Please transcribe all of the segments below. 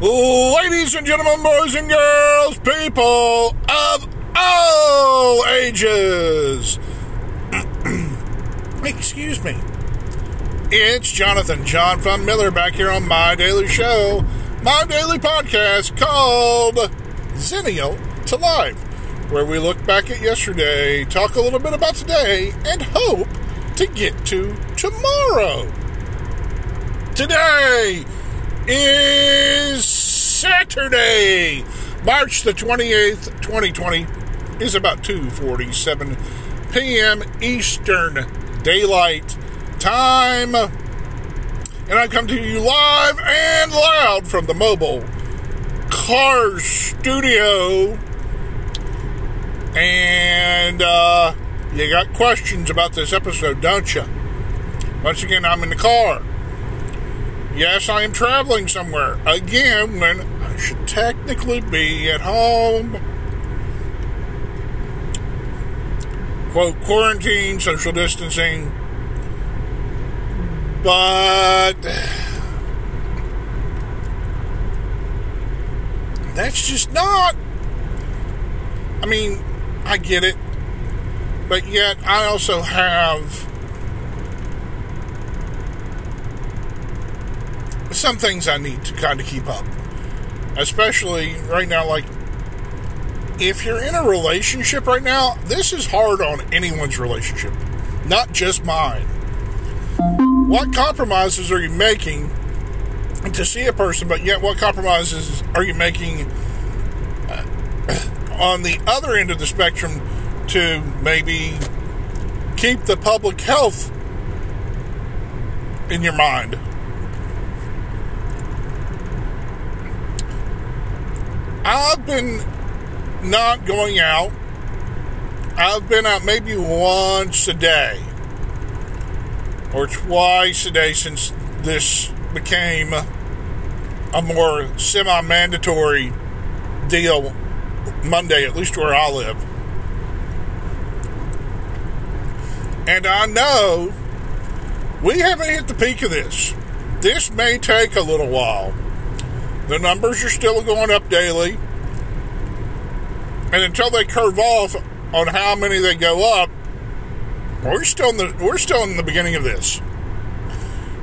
Ladies and gentlemen, boys and girls, people of all ages. Excuse me. It's Jonathan John Fun Miller back here on my daily show, my daily podcast called Zennial to Life, where we look back at yesterday, talk a little bit about today, and hope to get to tomorrow. Today is Saturday, March the 28th, 2020. Is about 2:47 p.m. Eastern Daylight Time. And I come to you live and loud from the mobile car studio. And uh, you got questions about this episode, don't you? Once again, I'm in the car. Yes, I am traveling somewhere. Again, when I should technically be at home. Quote, quarantine, social distancing. But that's just not. I mean, I get it. But yet, I also have some things I need to kind of keep up. Especially right now, like, if you're in a relationship right now, this is hard on anyone's relationship, not just mine. What compromises are you making to see a person, but yet what compromises are you making uh, on the other end of the spectrum to maybe keep the public health in your mind? I've been not going out. I've been out maybe once a day or twice a day since this became a more semi mandatory deal Monday, at least where I live. And I know we haven't hit the peak of this. This may take a little while. The numbers are still going up daily. And until they curve off on how many they go up, we're still in the we're still in the beginning of this.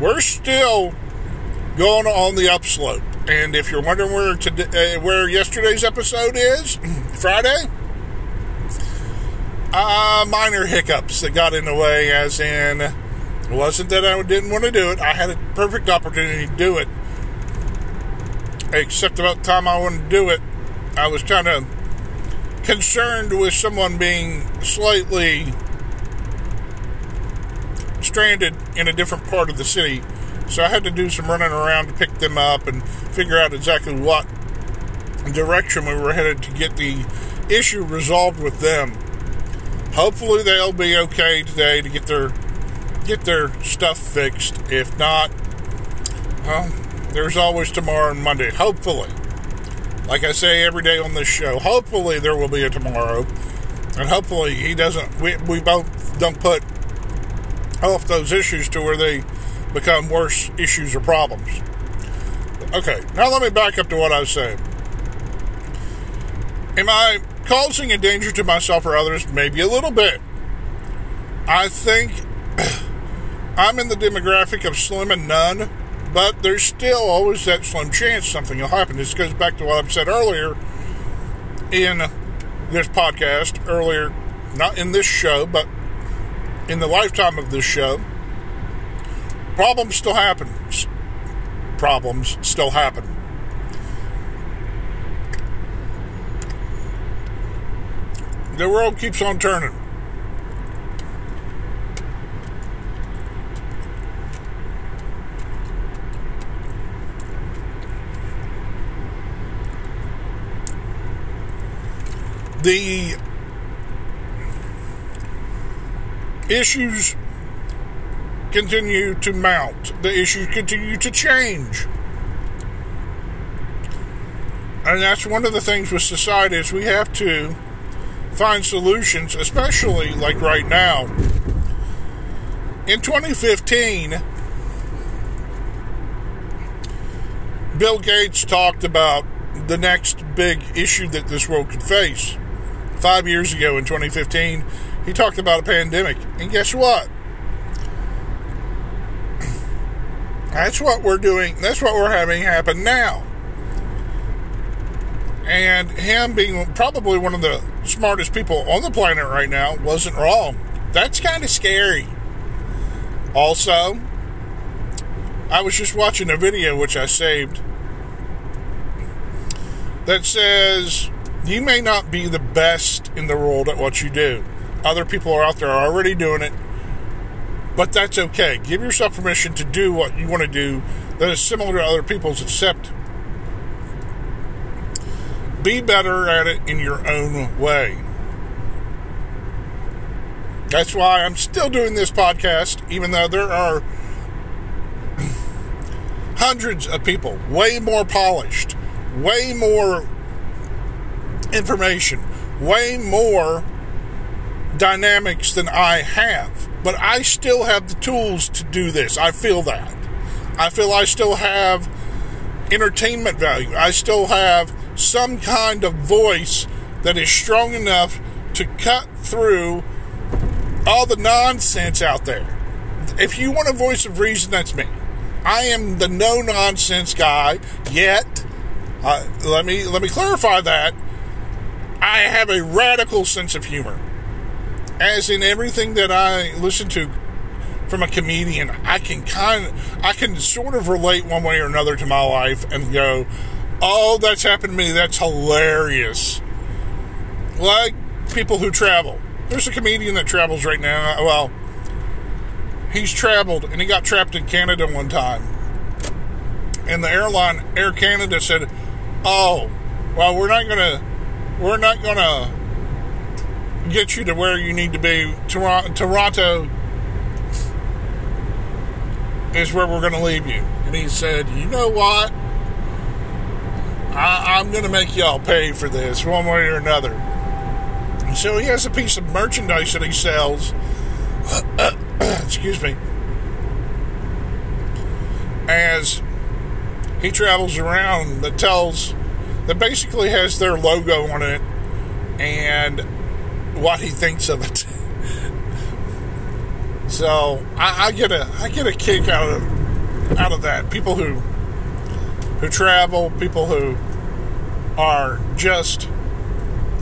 We're still going on the upslope. And if you're wondering where today, uh, where yesterday's episode is, Friday, uh, minor hiccups that got in the way. As in, it wasn't that I didn't want to do it. I had a perfect opportunity to do it. Except about the time I wanted to do it, I was kind of concerned with someone being slightly stranded in a different part of the city. So I had to do some running around to pick them up and figure out exactly what direction we were headed to get the issue resolved with them. Hopefully they'll be okay today to get their get their stuff fixed. If not, well, there's always tomorrow and Monday. Hopefully. Like I say every day on this show, hopefully there will be a tomorrow. And hopefully he doesn't we, we both don't put off those issues to where they become worse issues or problems. Okay, now let me back up to what I was saying. Am I causing a danger to myself or others? Maybe a little bit. I think I'm in the demographic of slim and none, but there's still always that slim chance something will happen. This goes back to what I've said earlier in this podcast, earlier, not in this show, but in the lifetime of this show. Problems still happen. Problems still happen. The world keeps on turning. The issues continue to mount, the issues continue to change. And that's one of the things with society is we have to find solutions, especially like right now. In 2015, Bill Gates talked about the next big issue that this world could face. Five years ago in 2015, he talked about a pandemic. And guess what? That's what we're doing. That's what we're having happen now. And him being probably one of the smartest people on the planet right now wasn't wrong. That's kind of scary. Also, I was just watching a video which I saved that says you may not be the best in the world at what you do. Other people are out there already doing it, but that's okay. Give yourself permission to do what you want to do that is similar to other people's, except be better at it in your own way. That's why I'm still doing this podcast, even though there are hundreds of people, way more polished, way more information, way more dynamics than I have. But I still have the tools to do this. I feel that. I feel I still have entertainment value. I still have some kind of voice that is strong enough to cut through all the nonsense out there. If you want a voice of reason, that's me. I am the no nonsense guy. Yet, uh, let me let me clarify that. I have a radical sense of humor. As in everything that I listen to from a comedian, I can kind of, I can sort of relate one way or another to my life and go, Oh, that's happened to me. That's hilarious. Like people who travel. There's a comedian that travels right now. Well, he's traveled and he got trapped in Canada one time. And the airline, Air Canada, said, "Oh, well, we're not gonna, we're not gonna get you to where you need to be. Toronto, is where we're gonna leave you." And he said, "You know what?" I, am going to make y'all pay for this one way or another. so he has a piece of merchandise that he sells. excuse me. As he travels around that tells, that basically has their logo on it and what he thinks of it. so I, I get a I get a kick out of out of that. People who who travel, people who are just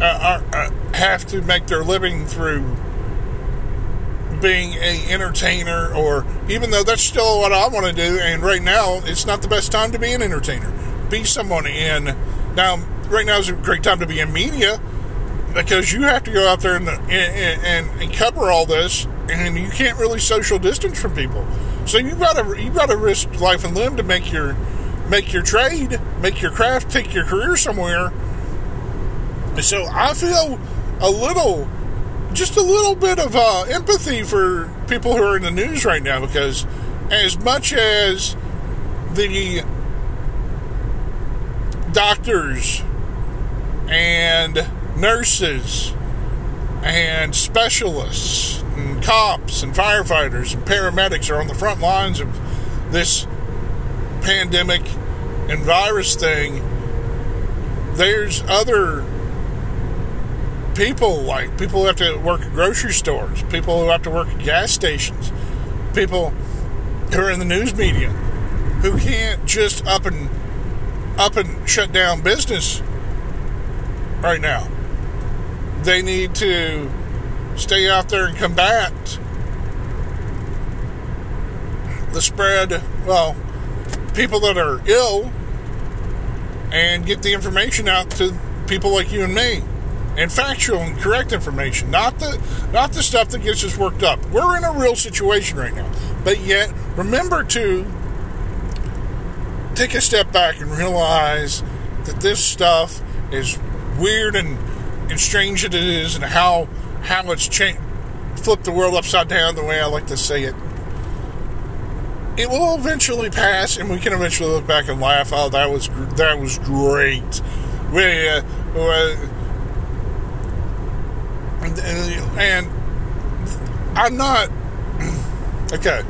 uh, are, uh, have to make their living through being a entertainer or even though that's still what I want to do and right now it's not the best time to be an entertainer be someone in now right now is a great time to be in media because you have to go out there and, and, and, and cover all this and you can't really social distance from people so you got to you got to risk life and limb to make your make your trade, make your craft, take your career somewhere. So I feel a little, just a little bit of uh, empathy for people who are in the news right now because as much as the doctors and nurses and specialists and cops and firefighters and paramedics are on the front lines of this pandemic and virus thing, there's other people like people who have to work at grocery stores, people who have to work at gas stations, people who are in the news media who can't just up and up and shut down business right now. They need to stay out there and combat the spread, well, people that are ill and get the information out to people like you and me. And factual and correct information not the not the stuff that gets us worked up. We're in a real situation right now. But yet remember to take a step back and realize that this stuff is weird and, and strange it is and how how it's changed flipped the world upside down the way I like to say it it will eventually pass, and we can eventually look back and laugh. Oh, that was that was great. We, uh, and I'm not okay.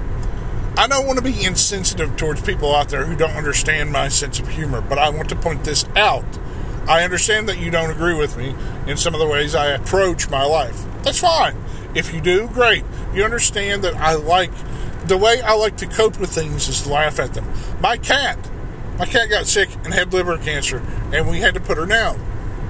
I don't want to be insensitive towards people out there who don't understand my sense of humor, but I want to point this out. I understand that you don't agree with me in some of the ways I approach my life. That's fine. If you do, great. You understand that I like the way I like to cope with things is to laugh at them. My cat, my cat got sick and had liver cancer, and we had to put her down.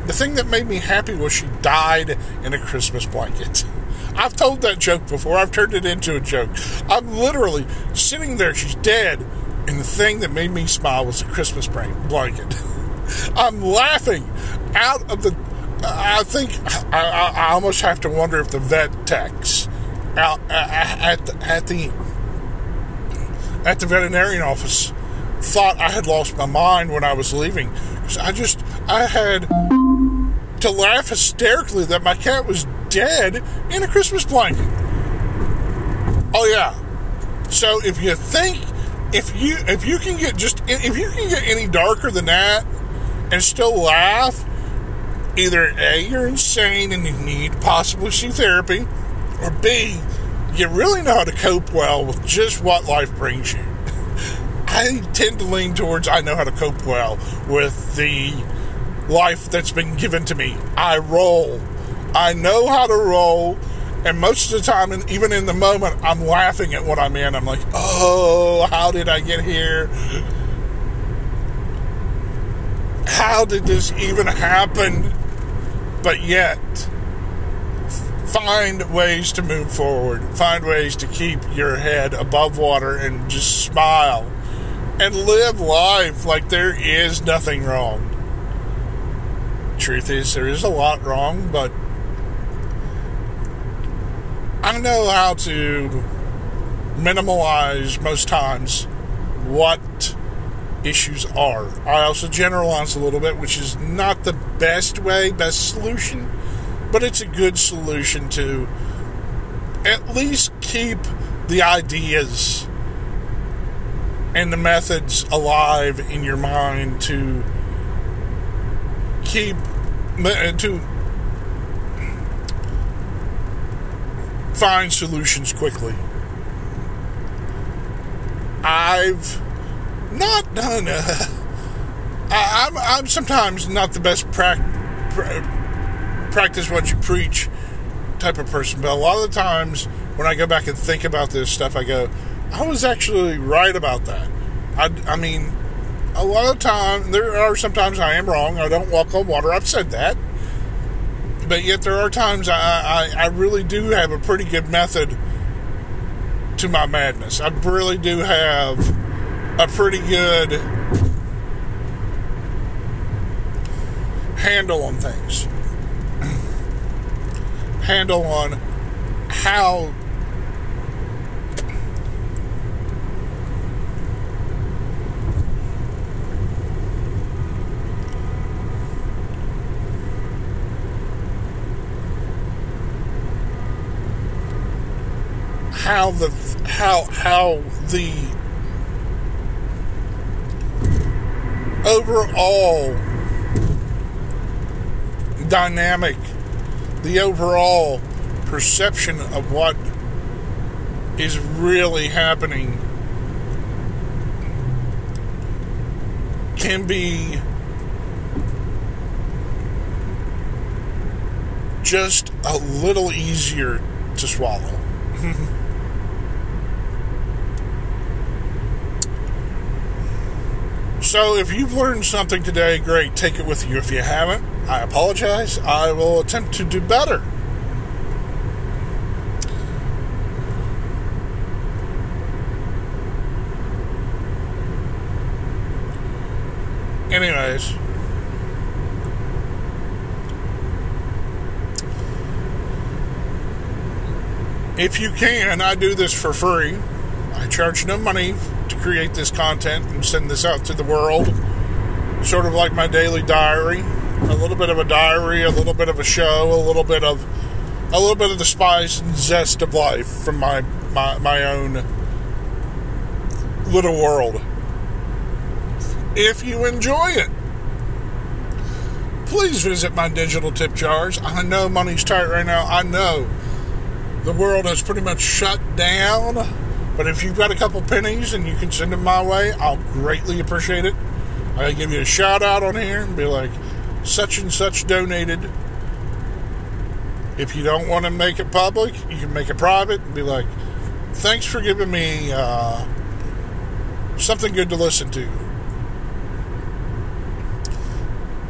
The thing that made me happy was she died in a Christmas blanket. I've told that joke before. I've turned it into a joke. I'm literally sitting there. She's dead. And the thing that made me smile was the Christmas blanket. I'm laughing out of the. I think I, I, almost have to wonder if the vet techs out at the, at the at the veterinarian office thought I had lost my mind when I was leaving. Because I just I had to laugh hysterically that my cat was dead in a Christmas blanket. Oh yeah. So if you think if you if you can get just if you can get any darker than that and still laugh, either A, you're insane and you need possibly see therapy, or B, you really know how to cope well with just what life brings you. I tend to lean towards I know how to cope well with the life that's been given to me. I roll I know how to roll. And most of the time, and even in the moment, I'm laughing at what I'm in. I'm like, oh, how did I get here? How did this even happen? But yet, find ways to move forward. Find ways to keep your head above water and just smile and live life like there is nothing wrong. Truth is, there is a lot wrong, but I know how to minimize most times what issues are. I also generalize a little bit, which is not the best way, best solution, but it's a good solution to at least keep the ideas and the methods alive in your mind to keep to find solutions quickly. I've not done. Uh, I, I'm, I'm sometimes not the best pra- pra- practice what you preach type of person, but a lot of the times when I go back and think about this stuff, I go, I was actually right about that. I, I mean, a lot of time there are sometimes I am wrong. I don't walk on water. I've said that but yet there are times I, I, I really do have a pretty good method to my madness. I really do have a pretty good handle on things. handle on how how the how how the overall dynamic, the overall perception of what is really happening can be just a little easier to swallow. So if you've learned something today, great, take it with you. If you haven't, I apologize. I will attempt to do better. Anyways, if you can, I do this for free. I charge no money create this content and send this out to the world. Sort of like my daily diary. A little bit of a diary, a little bit of a show, a little bit of a little bit of the spice and zest of life from my my, my own little world. If you enjoy it, please visit my digital tip jars. I know money's tight right now. I know the world has pretty much shut down But if you've got a couple pennies and you can send them my way, I'll greatly appreciate it. I'll give you a shout out on here and be like, such and such donated. If you don't want to make it public, you can make it private and be like, thanks for giving me uh, something good to listen to.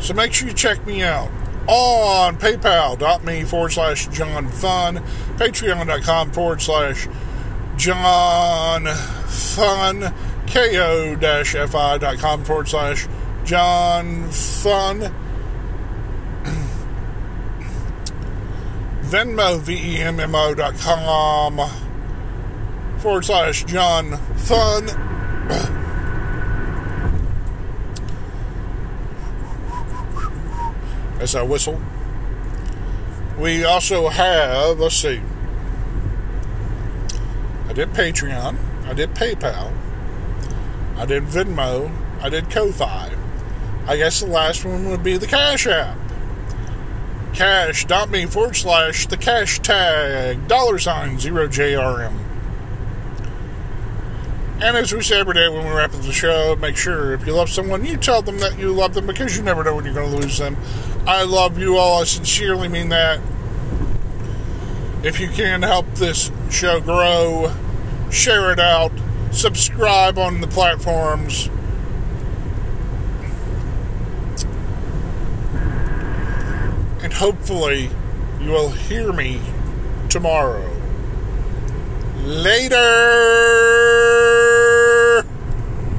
So make sure you check me out on paypal.me forward slash John Fun, patreon.com forward slash John Fun, ko-fi.com forward slash John Fun, Venmo, V-E-M-M-O dot com forward slash John Fun. As I whistle. We also have, let's see, did Patreon, I did PayPal, I did Venmo, I did Ko-Fi. I guess the last one would be the Cash App. Cash.me forward slash the cash tag dollar sign zero JRM. And as we say every day when we wrap up the show, make sure if you love someone, you tell them that you love them because you never know when you're going to lose them. I love you all. I sincerely mean that. If you can help this show grow, share it out, subscribe on the platforms. And hopefully, you will hear me tomorrow. Later!